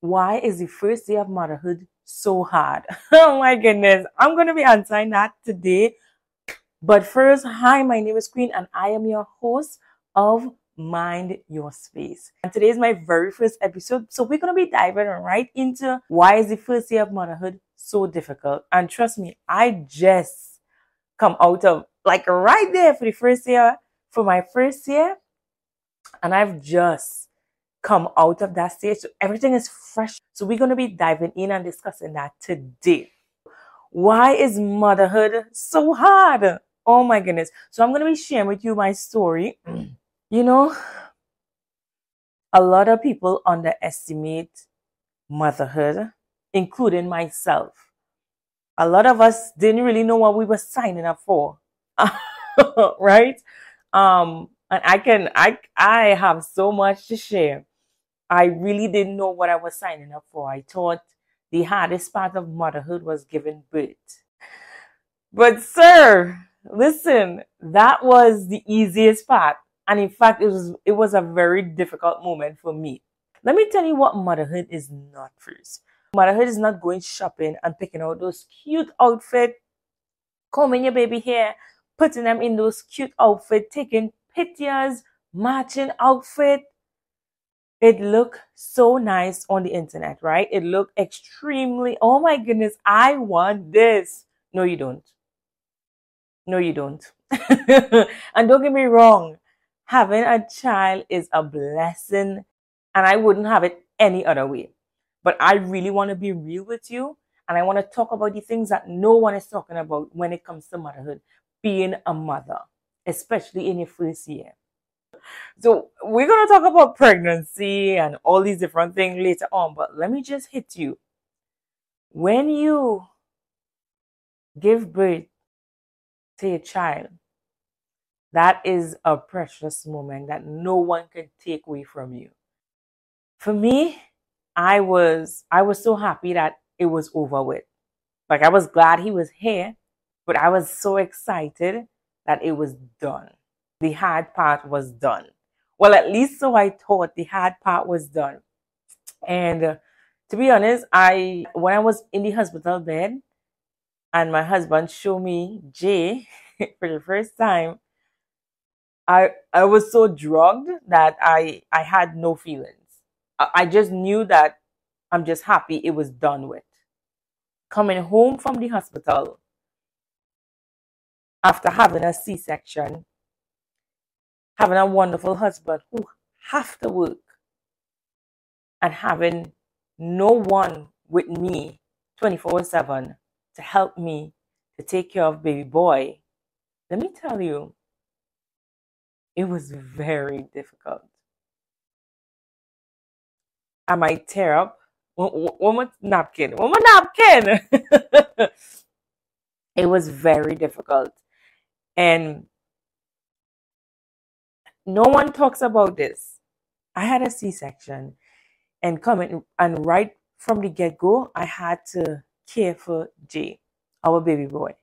why is the first day of motherhood so hard? oh my goodness. I'm going to be answering that today. But first, hi, my name is Queen and I am your host of Mind Your Space. And today is my very first episode. So we're going to be diving right into why is the first day of motherhood so difficult. And trust me, I just come out of like right there for the first year, for my first year. And I've just come out of that stage. So everything is fresh. So we're going to be diving in and discussing that today. Why is motherhood so hard? Oh my goodness. So I'm going to be sharing with you my story. you know, a lot of people underestimate motherhood, including myself. A lot of us didn't really know what we were signing up for. right? Um, and I can I I have so much to share. I really didn't know what I was signing up for. I thought the hardest part of motherhood was giving birth. But, sir, listen, that was the easiest part. And in fact, it was, it was a very difficult moment for me. Let me tell you what motherhood is not first. Motherhood is not going shopping and picking out those cute outfits, combing your baby hair, putting them in those cute outfits, taking pictures, matching outfit, it looked so nice on the internet, right? It looked extremely, oh my goodness, I want this. No, you don't. No, you don't. and don't get me wrong, having a child is a blessing, and I wouldn't have it any other way. But I really want to be real with you, and I want to talk about the things that no one is talking about when it comes to motherhood, being a mother, especially in your first year. So we're going to talk about pregnancy and all these different things later on, but let me just hit you. When you give birth to a child, that is a precious moment that no one can take away from you. For me, I was I was so happy that it was over with. Like I was glad he was here, but I was so excited that it was done the hard part was done. Well, at least so I thought the hard part was done. And uh, to be honest, I when I was in the hospital bed and my husband showed me Jay for the first time, I I was so drugged that I I had no feelings. I, I just knew that I'm just happy it was done with. Coming home from the hospital after having a C-section having a wonderful husband who have to work and having no one with me 24 7 to help me to take care of baby boy, let me tell you, it was very difficult. I might tear up one, one more napkin, one more napkin. it was very difficult. And no one talks about this. I had a C section and coming and right from the get go, I had to care for Jay, our baby boy.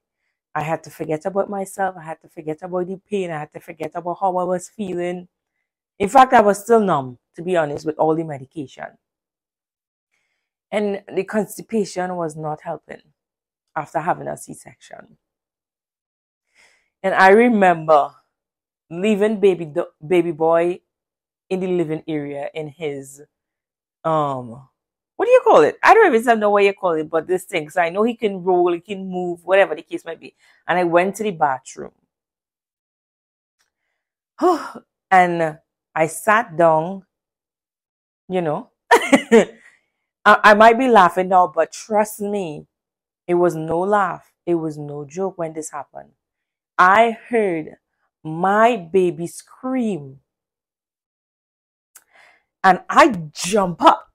I had to forget about myself. I had to forget about the pain. I had to forget about how I was feeling. In fact, I was still numb, to be honest, with all the medication. And the constipation was not helping after having a C section. And I remember leaving baby baby boy in the living area in his um what do you call it? I don't even know what you call it, but this thing. So I know he can roll, he can move, whatever the case might be. And I went to the bathroom. and I sat down, you know. I, I might be laughing now, but trust me, it was no laugh. It was no joke when this happened. I heard my baby scream. And I jump up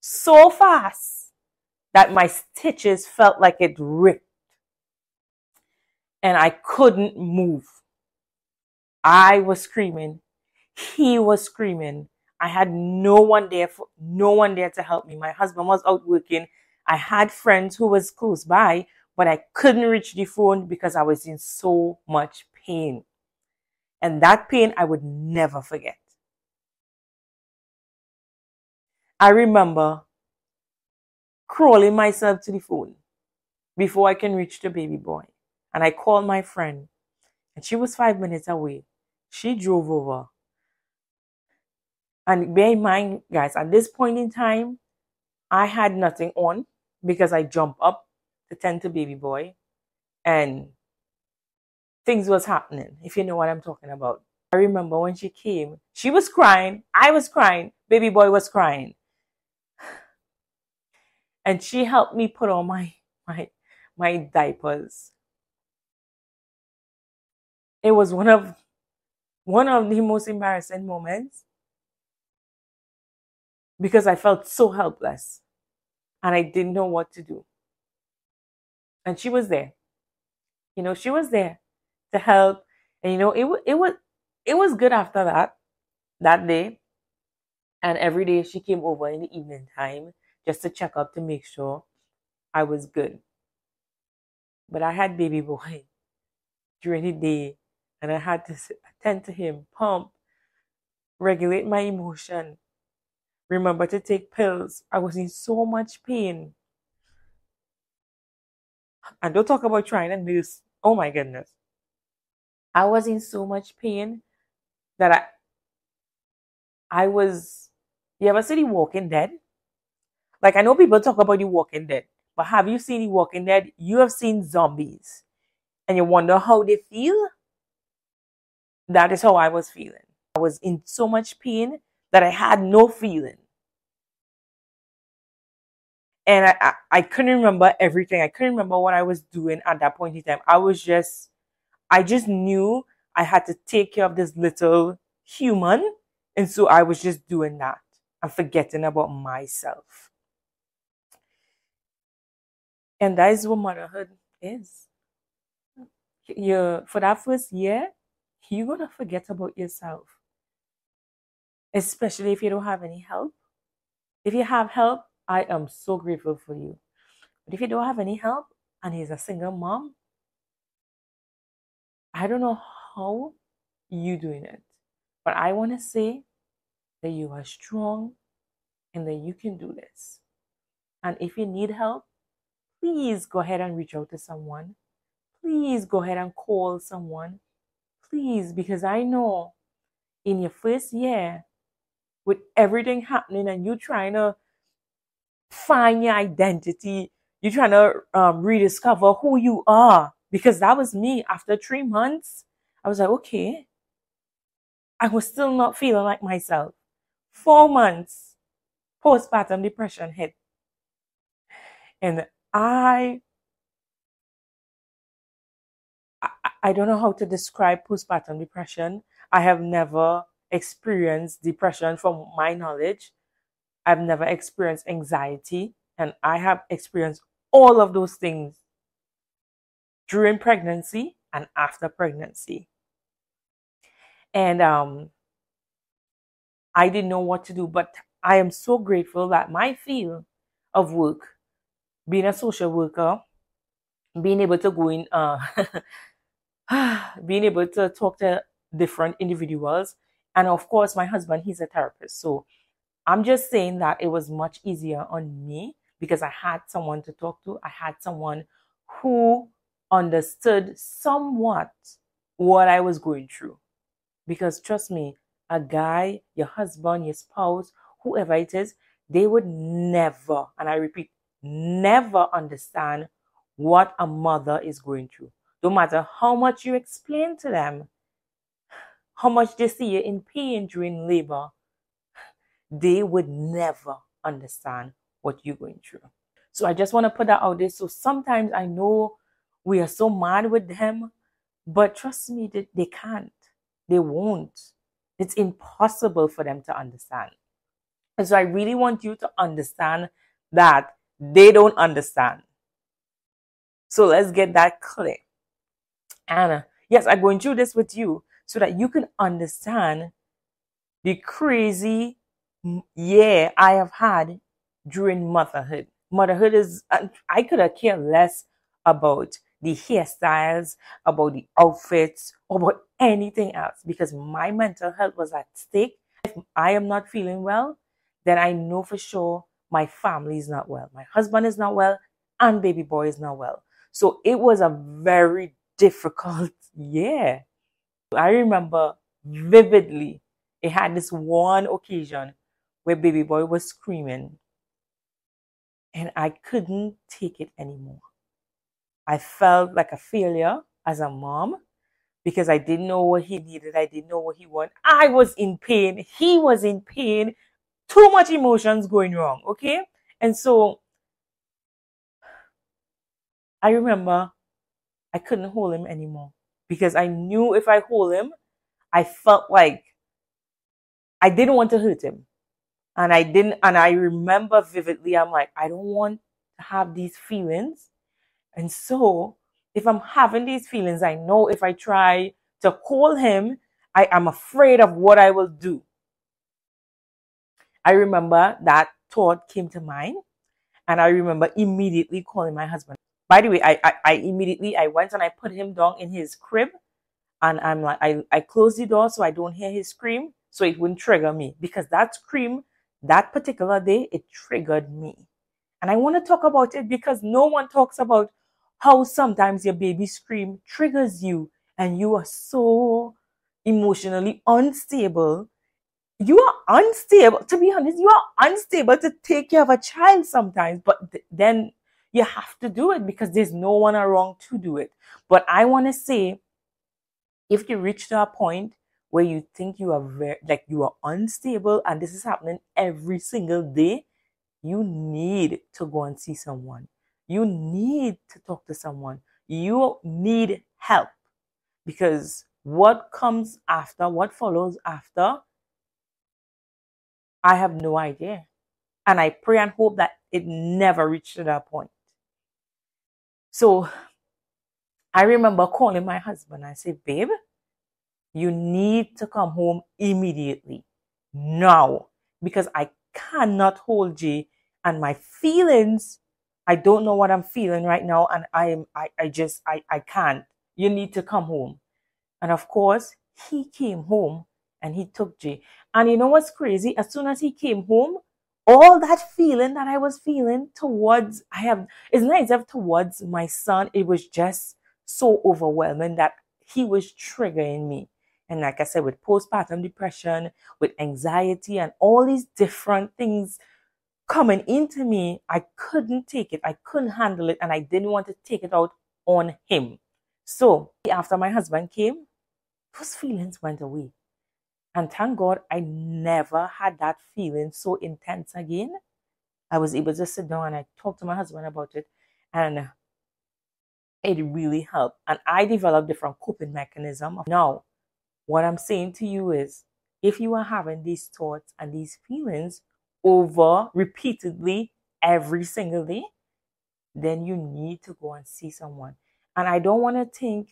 so fast that my stitches felt like it ripped. And I couldn't move. I was screaming. He was screaming. I had no one there for no one there to help me. My husband was out working. I had friends who was close by, but I couldn't reach the phone because I was in so much pain. And that pain I would never forget. I remember crawling myself to the phone before I can reach the baby boy. And I called my friend, and she was five minutes away. She drove over. And bear in mind, guys, at this point in time, I had nothing on because I jumped up to tend to baby boy and things was happening, if you know what I'm talking about. I remember when she came, she was crying, I was crying, baby boy was crying. And she helped me put on my my my diapers. It was one of one of the most embarrassing moments because I felt so helpless and I didn't know what to do. And she was there. You know, she was there to help. And you know, it it was it was good after that that day. And every day she came over in the evening time just to check up to make sure I was good. But I had baby boy during the day and I had to attend to him, pump, regulate my emotion, remember to take pills. I was in so much pain. And don't talk about trying to nurse. Oh my goodness. I was in so much pain that I I was you ever see the Walking Dead? Like I know people talk about the Walking Dead, but have you seen the Walking Dead? You have seen zombies. And you wonder how they feel? That is how I was feeling. I was in so much pain that I had no feeling. And I, I, I couldn't remember everything. I couldn't remember what I was doing at that point in time. I was just I just knew I had to take care of this little human. And so I was just doing that and forgetting about myself. And that is what motherhood is. You, for that first year, you're going to forget about yourself. Especially if you don't have any help. If you have help, I am so grateful for you. But if you don't have any help and he's a single mom, I don't know how you doing it, but I want to say that you are strong and that you can do this. And if you need help, please go ahead and reach out to someone. Please go ahead and call someone. Please, because I know in your first year, with everything happening and you trying to find your identity, you're trying to um, rediscover who you are because that was me after three months. I was like, okay. I was still not feeling like myself. Four months postpartum depression hit. And I, I, I don't know how to describe postpartum depression. I have never experienced depression from my knowledge. I've never experienced anxiety and I have experienced all of those things during pregnancy and after pregnancy. And um, I didn't know what to do, but I am so grateful that my field of work, being a social worker, being able to go in, uh, being able to talk to different individuals, and of course, my husband, he's a therapist. So I'm just saying that it was much easier on me because I had someone to talk to. I had someone who understood somewhat what I was going through. Because trust me, a guy, your husband, your spouse, whoever it is, they would never, and I repeat, never understand what a mother is going through. No matter how much you explain to them, how much they see you in pain during labor, they would never understand what you're going through. So I just want to put that out there. So sometimes I know we are so mad with them, but trust me, they, they can't. They won't. It's impossible for them to understand. And so I really want you to understand that they don't understand. So let's get that clear. Anna, yes, I'm going through this with you so that you can understand the crazy year I have had during motherhood. Motherhood is, I could have cared less about the hairstyles, about the outfits, about anything else because my mental health was at stake. If I am not feeling well, then I know for sure my family is not well. My husband is not well, and baby boy is not well. So it was a very difficult year. I remember vividly, it had this one occasion where baby boy was screaming, and I couldn't take it anymore. I felt like a failure as a mom because I didn't know what he needed. I didn't know what he wanted. I was in pain. He was in pain. Too much emotions going wrong. Okay. And so I remember I couldn't hold him anymore because I knew if I hold him, I felt like I didn't want to hurt him. And I didn't, and I remember vividly, I'm like, I don't want to have these feelings. And so if I'm having these feelings, I know if I try to call him, I am afraid of what I will do. I remember that thought came to mind, and I remember immediately calling my husband. By the way, I, I, I immediately I went and I put him down in his crib, and I'm like I, I closed the door so I don't hear his scream, so it wouldn't trigger me because that scream that particular day it triggered me, and I want to talk about it because no one talks about how sometimes your baby scream triggers you and you are so emotionally unstable. You are unstable, to be honest, you are unstable to take care of a child sometimes, but th- then you have to do it because there's no one around to do it. But I want to say, if you reach to a point where you think you are very, like you are unstable and this is happening every single day, you need to go and see someone. You need to talk to someone. You need help because what comes after, what follows after, I have no idea. And I pray and hope that it never reached that point. So I remember calling my husband. I said, Babe, you need to come home immediately now because I cannot hold you and my feelings I don't know what I'm feeling right now, and I am I, I just I, I can't. You need to come home. And of course, he came home and he took Jay. And you know what's crazy? As soon as he came home, all that feeling that I was feeling towards I have it's not as towards my son, it was just so overwhelming that he was triggering me. And like I said, with postpartum depression, with anxiety, and all these different things coming into me, I couldn't take it. I couldn't handle it. And I didn't want to take it out on him. So after my husband came, those feelings went away. And thank God I never had that feeling so intense again. I was able to sit down and I talked to my husband about it. And it really helped. And I developed different coping mechanism. Now, what I'm saying to you is if you are having these thoughts and these feelings, over repeatedly every single day, then you need to go and see someone. And I don't want to think,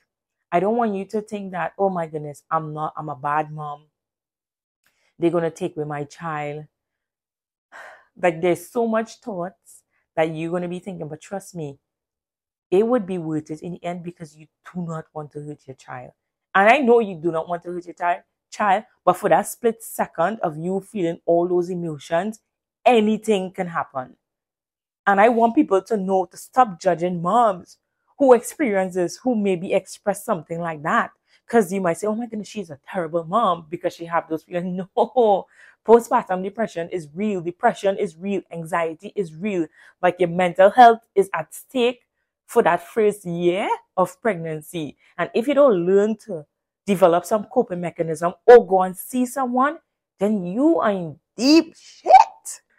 I don't want you to think that, oh my goodness, I'm not, I'm a bad mom. They're going to take away my child. Like there's so much thoughts that you're going to be thinking, but trust me, it would be worth it in the end because you do not want to hurt your child. And I know you do not want to hurt your child, child, but for that split second of you feeling all those emotions, anything can happen. And I want people to know to stop judging moms who experience this, who maybe express something like that. Because you might say, oh my goodness, she's a terrible mom because she have those feelings. No, postpartum depression is real. Depression is real. Anxiety is real. Like your mental health is at stake for that first year of pregnancy. And if you don't learn to develop some coping mechanism or go and see someone, then you are in deep shit.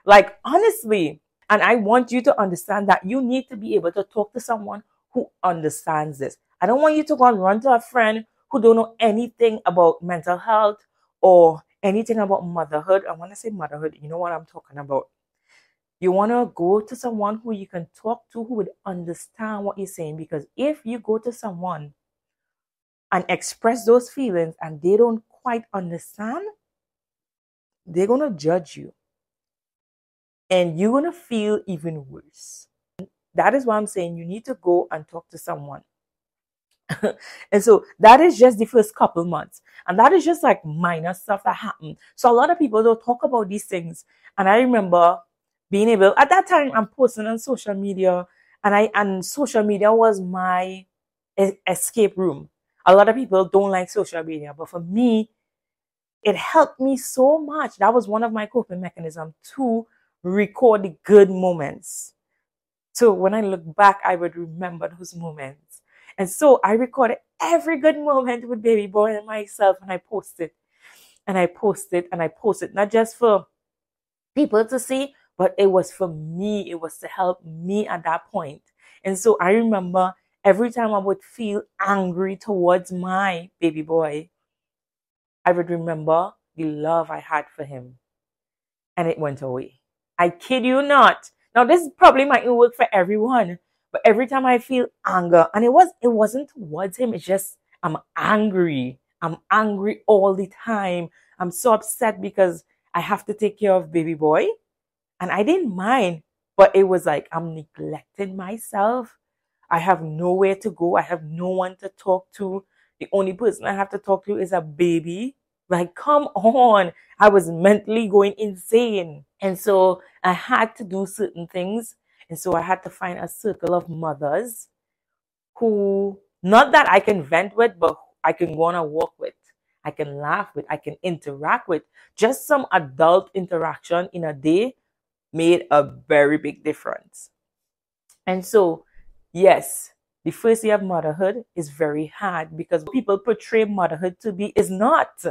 Like, honestly. And I want you to understand that you need to be able to talk to someone who understands this. I don't want you to go and run to a friend who don't know anything about mental health or anything about motherhood. I want to say motherhood. You know what I'm talking about. You want to go to someone who you can talk to who would understand what you're saying. Because if you go to someone and express those feelings and they don't quite understand, they're going to judge you. And you're going to feel even worse. That is why I'm saying you need to go and talk to someone. and so that is just the first couple months. And that is just like minor stuff that happened. So a lot of people don't talk about these things. And I remember being able at that time I'm posting on social media and I and social media was my escape room. A lot of people don't like social media, but for me, it helped me so much. That was one of my coping mechanisms to record the good moments. So when I look back, I would remember those moments. And so I recorded every good moment with baby boy and myself and I posted. And I posted and I posted not just for people to see, but it was for me. It was to help me at that point. And so I remember every time I would feel angry towards my baby boy, I would remember the love I had for him. And it went away. I kid you not. Now this probably might not work for everyone, but every time I feel anger, and it was it wasn't towards him, it's just I'm angry. I'm angry all the time. I'm so upset because I have to take care of baby boy. And I didn't mind, but it was like I'm neglecting myself. I have nowhere to go. I have no one to talk to. The only person I have to talk to is a baby. Like, come on. I was mentally going insane. And so I had to do certain things. And so I had to find a circle of mothers who, not that I can vent with, but I can go on a walk with. I can laugh with, I can interact with. Just some adult interaction in a day made a very big difference. And so, yes, the first year of motherhood is very hard because people portray motherhood to be is not.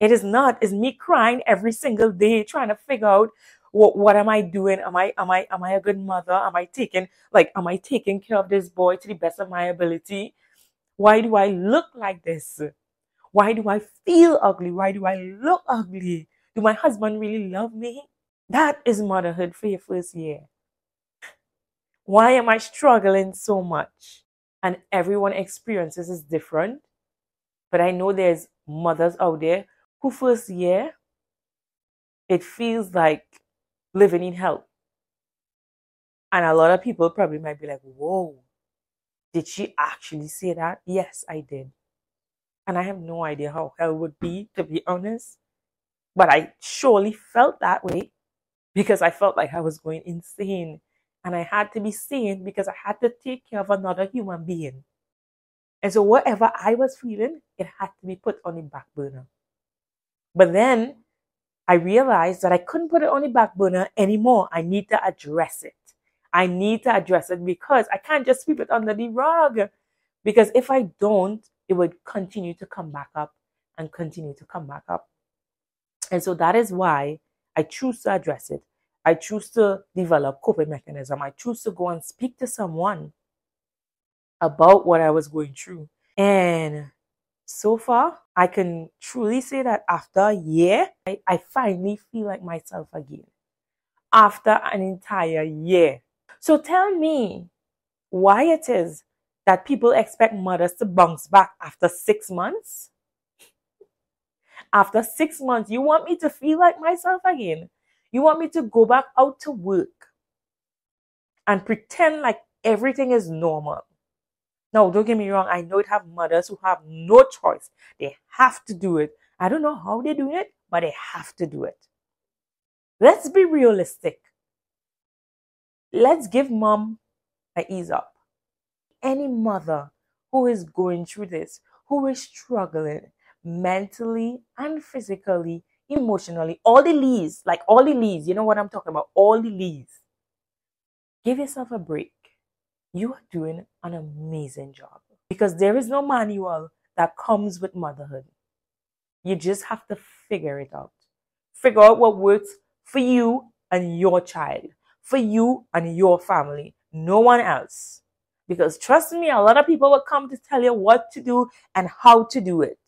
It is not. It's me crying every single day trying to figure out what what am I doing? Am I am I am I a good mother? Am I taking like am I taking care of this boy to the best of my ability? Why do I look like this? Why do I feel ugly? Why do I look ugly? Do my husband really love me? That is motherhood for your first year. Why am I struggling so much? And everyone experiences is different. But I know there's mothers out there who first year, it feels like living in hell. And a lot of people probably might be like, whoa, did she actually say that? Yes, I did. And I have no idea how hell would be, to be honest. But I surely felt that way because I felt like I was going insane. And I had to be sane because I had to take care of another human being. And so whatever I was feeling, it had to be put on the back burner. But then I realized that I couldn't put it on the back burner anymore. I need to address it. I need to address it because I can't just sweep it under the rug. Because if I don't, it would continue to come back up and continue to come back up. And so that is why I choose to address it. I choose to develop coping mechanism. I choose to go and speak to someone about what I was going through. And so far, I can truly say that after a year, I, I finally feel like myself again. After an entire year. So tell me why it is that people expect mothers to bounce back after six months? After six months, you want me to feel like myself again? You want me to go back out to work and pretend like everything is normal? Now, don't get me wrong. I know it have mothers who have no choice. They have to do it. I don't know how they do it, but they have to do it. Let's be realistic. Let's give mom a ease up. Any mother who is going through this, who is struggling mentally and physically, emotionally, all the leaves, like all the leaves, you know what I'm talking about, all the leaves. Give yourself a break you are doing an amazing job because there is no manual that comes with motherhood. You just have to figure it out. Figure out what works for you and your child, for you and your family, no one else. Because trust me, a lot of people will come to tell you what to do and how to do it.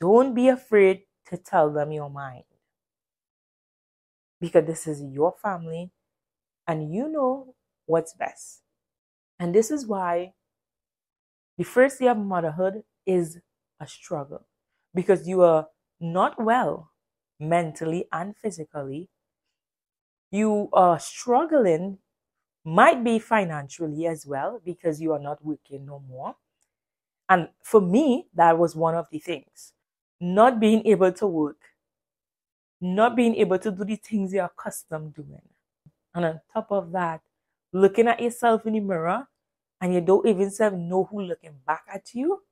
Don't be afraid to tell them your mind. Because this is your family and you know what's best. And this is why the first year of motherhood is a struggle because you are not well mentally and physically. You are struggling, might be financially as well, because you are not working no more. And for me, that was one of the things. Not being able to work not being able to do the things you're accustomed to doing. And on top of that, looking at yourself in the mirror and you don't even know who looking back at you.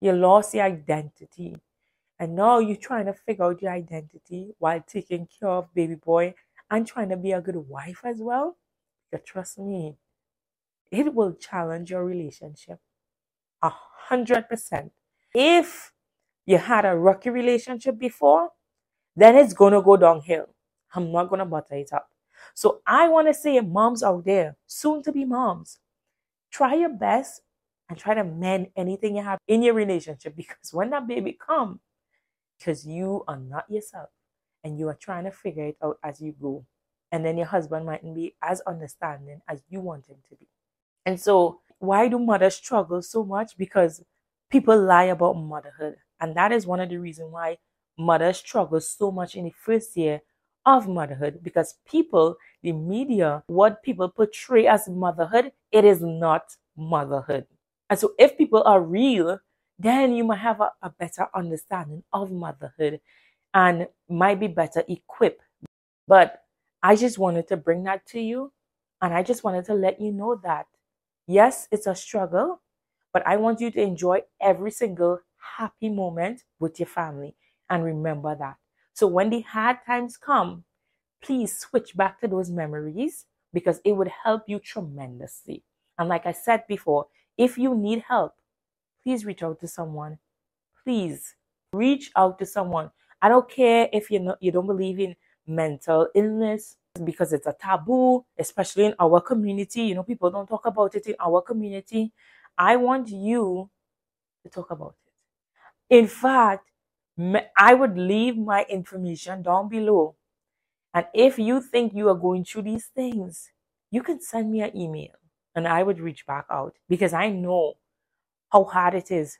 You lost your identity. And now you're trying to figure out your identity while taking care of baby boy and trying to be a good wife as well. But trust me, it will challenge your relationship a hundred percent. If you had a rocky relationship before, then it's gonna go downhill. I'm not gonna butter it up. So I want to say, moms out there, soon to be moms, try your best and try to mend anything you have in your relationship because when that baby come, because you are not yourself and you are trying to figure it out as you go, and then your husband mightn't be as understanding as you want him to be. And so, why do mothers struggle so much? Because people lie about motherhood, and that is one of the reasons why mothers struggle so much in the first year of motherhood because people, the media, what people portray as motherhood, it is not motherhood. And so if people are real, then you might have a, a better understanding of motherhood and might be better equipped. But I just wanted to bring that to you. And I just wanted to let you know that yes, it's a struggle, but I want you to enjoy every single happy moment with your family. And remember that. So when the hard times come, please switch back to those memories because it would help you tremendously. And like I said before, if you need help, please reach out to someone. Please reach out to someone. I don't care if you know you don't believe in mental illness because it's a taboo, especially in our community. You know, people don't talk about it in our community. I want you to talk about it. In fact, I would leave my information down below. And if you think you are going through these things, you can send me an email and I would reach back out because I know how hard it is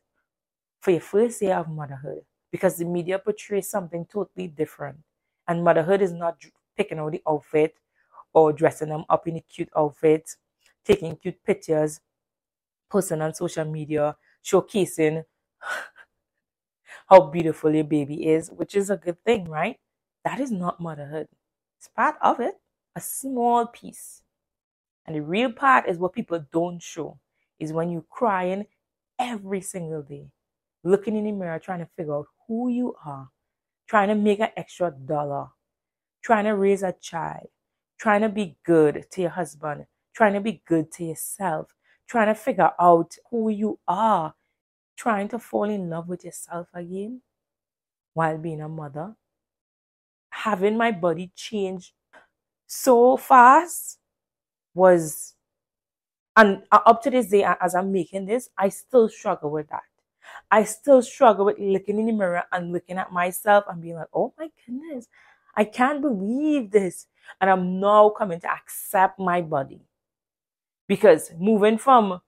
for your first year of motherhood because the media portrays something totally different. And motherhood is not picking out the outfit or dressing them up in a cute outfit, taking cute pictures, posting on social media, showcasing how beautiful your baby is, which is a good thing, right? That is not motherhood. It's part of it, a small piece. And the real part is what people don't show is when you're crying every single day, looking in the mirror, trying to figure out who you are, trying to make an extra dollar, trying to raise a child, trying to be good to your husband, trying to be good to yourself, trying to figure out who you are trying to fall in love with yourself again while being a mother, having my body change so fast was, and uh, up to this day, as I'm making this, I still struggle with that. I still struggle with looking in the mirror and looking at myself and being like, oh my goodness, I can't believe this. And I'm now coming to accept my body. Because moving from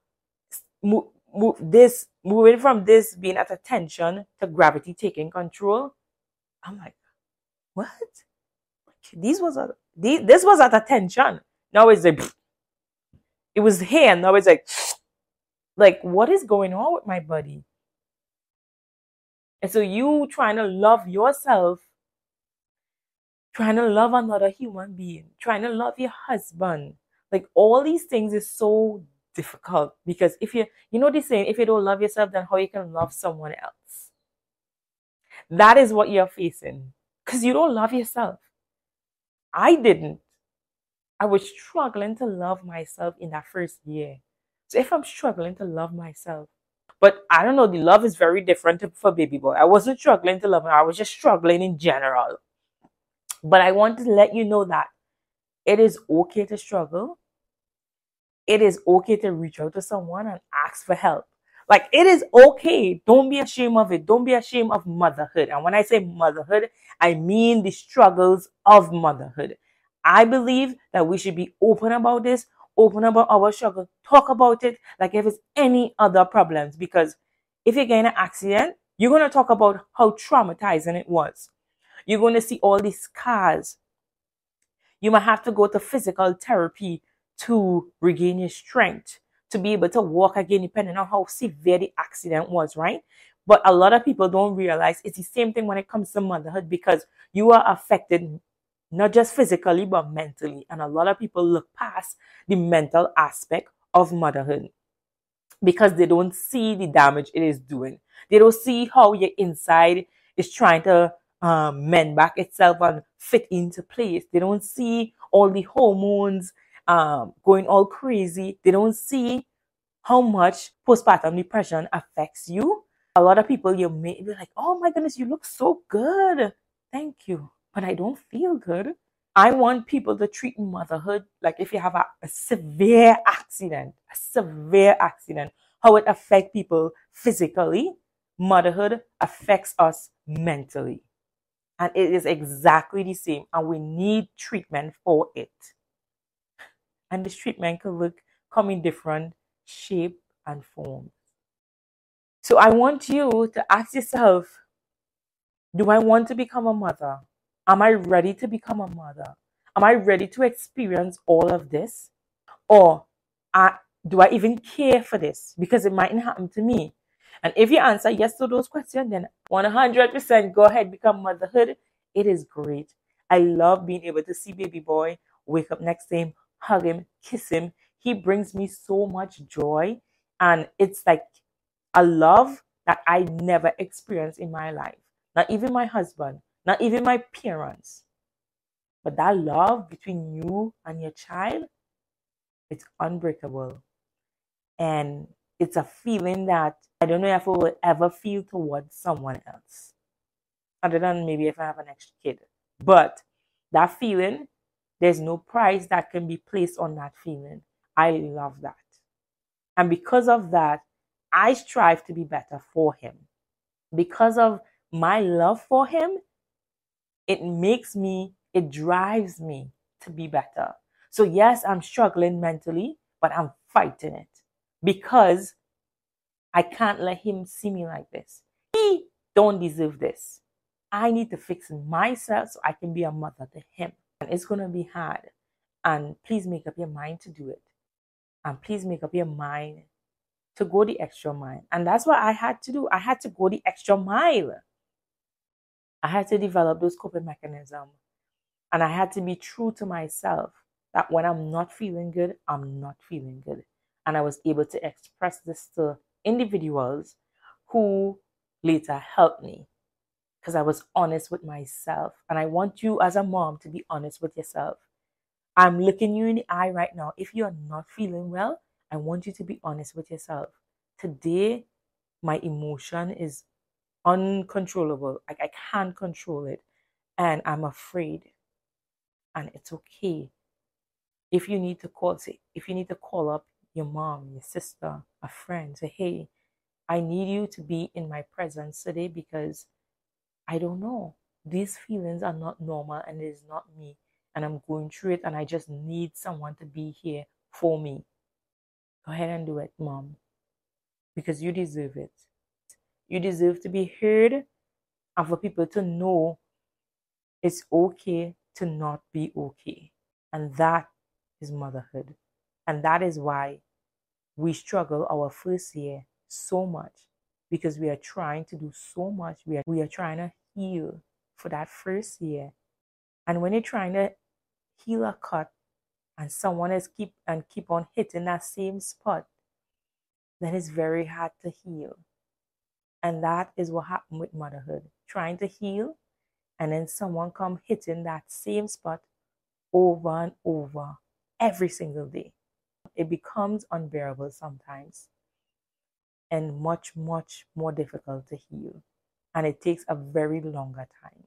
move this moving from this being at attention to gravity taking control. I'm like, what? This was a this was at attention. Now it's like it was here. and Now it's like like what is going on with my body? And so you trying to love yourself, trying to love another human being, trying to love your husband. Like all these things is so difficult because if you you know this saying? If you don't love yourself then how you can love someone else? That is what you're facing. Because you don't love yourself. I didn't. I was struggling to love myself in that first year. So if i'm struggling to love myself but i don't know the love is very different for baby boy. I wasn't struggling to love him. I was just struggling in general. But i want to let you know that it is okay to struggle it is okay to reach out to someone and ask for help. Like it is okay. Don't be ashamed of it. Don't be ashamed of motherhood. And when I say motherhood, I mean the struggles of motherhood. I believe that we should be open about this, open about our struggle, talk about it like if it's any other problems. Because if you get in an accident, you're going to talk about how traumatizing it was. You're going to see all these scars. You might have to go to physical therapy to regain your strength, to be able to walk again, depending on how severe the accident was, right? But a lot of people don't realize it's the same thing when it comes to motherhood because you are affected not just physically but mentally. And a lot of people look past the mental aspect of motherhood because they don't see the damage it is doing. They don't see how your inside is trying to um, mend back itself and fit into place. They don't see all the hormones um, going all crazy. They don't see how much postpartum depression affects you. A lot of people, you may be like, oh my goodness, you look so good. Thank you. But I don't feel good. I want people to treat motherhood like if you have a, a severe accident, a severe accident, how it affects people physically, motherhood affects us mentally. And it is exactly the same. And we need treatment for it. And this treatment can look come in different shape and form. So I want you to ask yourself, do I want to become a mother? Am I ready to become a mother? Am I ready to experience all of this? Or uh, do I even care for this? Because it mightn't happen to me. And if you answer yes to those questions, then 100% go ahead, become motherhood. It is great. I love being able to see baby boy, wake up next to him, hug him, kiss him. He brings me so much joy. And it's like a love that I never experienced in my life. Not even my husband, not even my parents. But that love between you and your child, it's unbreakable. And it's a feeling that I don't know if I will ever feel towards someone else, other than maybe if I have an extra kid. But that feeling, there's no price that can be placed on that feeling. I love that. And because of that, I strive to be better for him. Because of my love for him, it makes me, it drives me to be better. So, yes, I'm struggling mentally, but I'm fighting it because I can't let him see me like this. He don't deserve this. I need to fix myself so I can be a mother to him. And it's going to be hard. And please make up your mind to do it. And please make up your mind to go the extra mile. And that's what I had to do. I had to go the extra mile. I had to develop those coping mechanisms. And I had to be true to myself that when I'm not feeling good, I'm not feeling good and I was able to express this to individuals who later helped me because I was honest with myself. And I want you as a mom to be honest with yourself. I'm looking you in the eye right now. If you are not feeling well, I want you to be honest with yourself. Today, my emotion is uncontrollable. Like I can't control it. And I'm afraid. And it's okay. If you need to call, if you need to call up your mom, your sister, a friend, say, hey, I need you to be in my presence today because I don't know. These feelings are not normal and it is not me. And I'm going through it and I just need someone to be here for me. Go ahead and do it, mom. Because you deserve it. You deserve to be heard and for people to know it's okay to not be okay. And that is motherhood. And that is why we struggle our first year so much because we are trying to do so much. We are, we are trying to heal for that first year. And when you're trying to heal a cut and someone is keep and keep on hitting that same spot, then it's very hard to heal. And that is what happened with motherhood. Trying to heal and then someone come hitting that same spot over and over every single day it becomes unbearable sometimes and much, much more difficult to heal. And it takes a very longer time.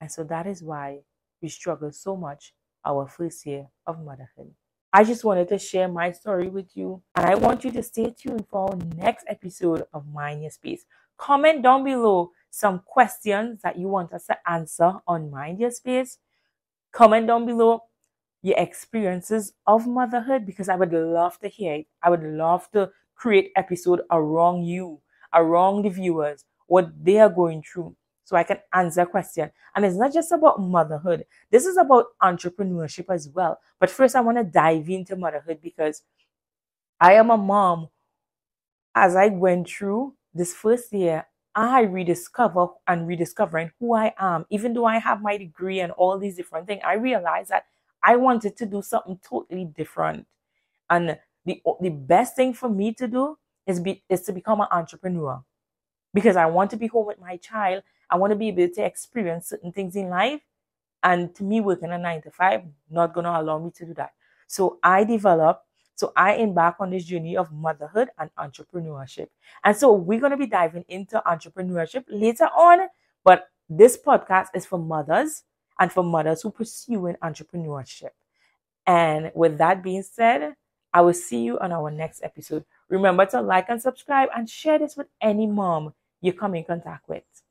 And so that is why we struggle so much our first year of motherhood. I just wanted to share my story with you, and I want you to stay tuned for our next episode of Mind Your Space. Comment down below some questions that you want us to answer on Mind Your Space. Comment down below your experiences of motherhood because I would love to hear it. I would love to create episode around you, around the viewers, what they are going through so I can answer question. And it's not just about motherhood. This is about entrepreneurship as well. But first I want to dive into motherhood because I am a mom. As I went through this first year, I rediscover and rediscovering who I am. Even though I have my degree and all these different things, I realized that I wanted to do something totally different. And the the best thing for me to do is be is to become an entrepreneur because I want to be home with my child. I want to be able to experience certain things in life. And to me, working a nine to five, not going to allow me to do that. So I developed, so I embark on this journey of motherhood and entrepreneurship. And so we're going to be diving into entrepreneurship later on. But this podcast is for mothers and for mothers who pursue an entrepreneurship. And with that being said, I will see you on our next episode. Remember to like and subscribe and share this with any mom you come in contact with.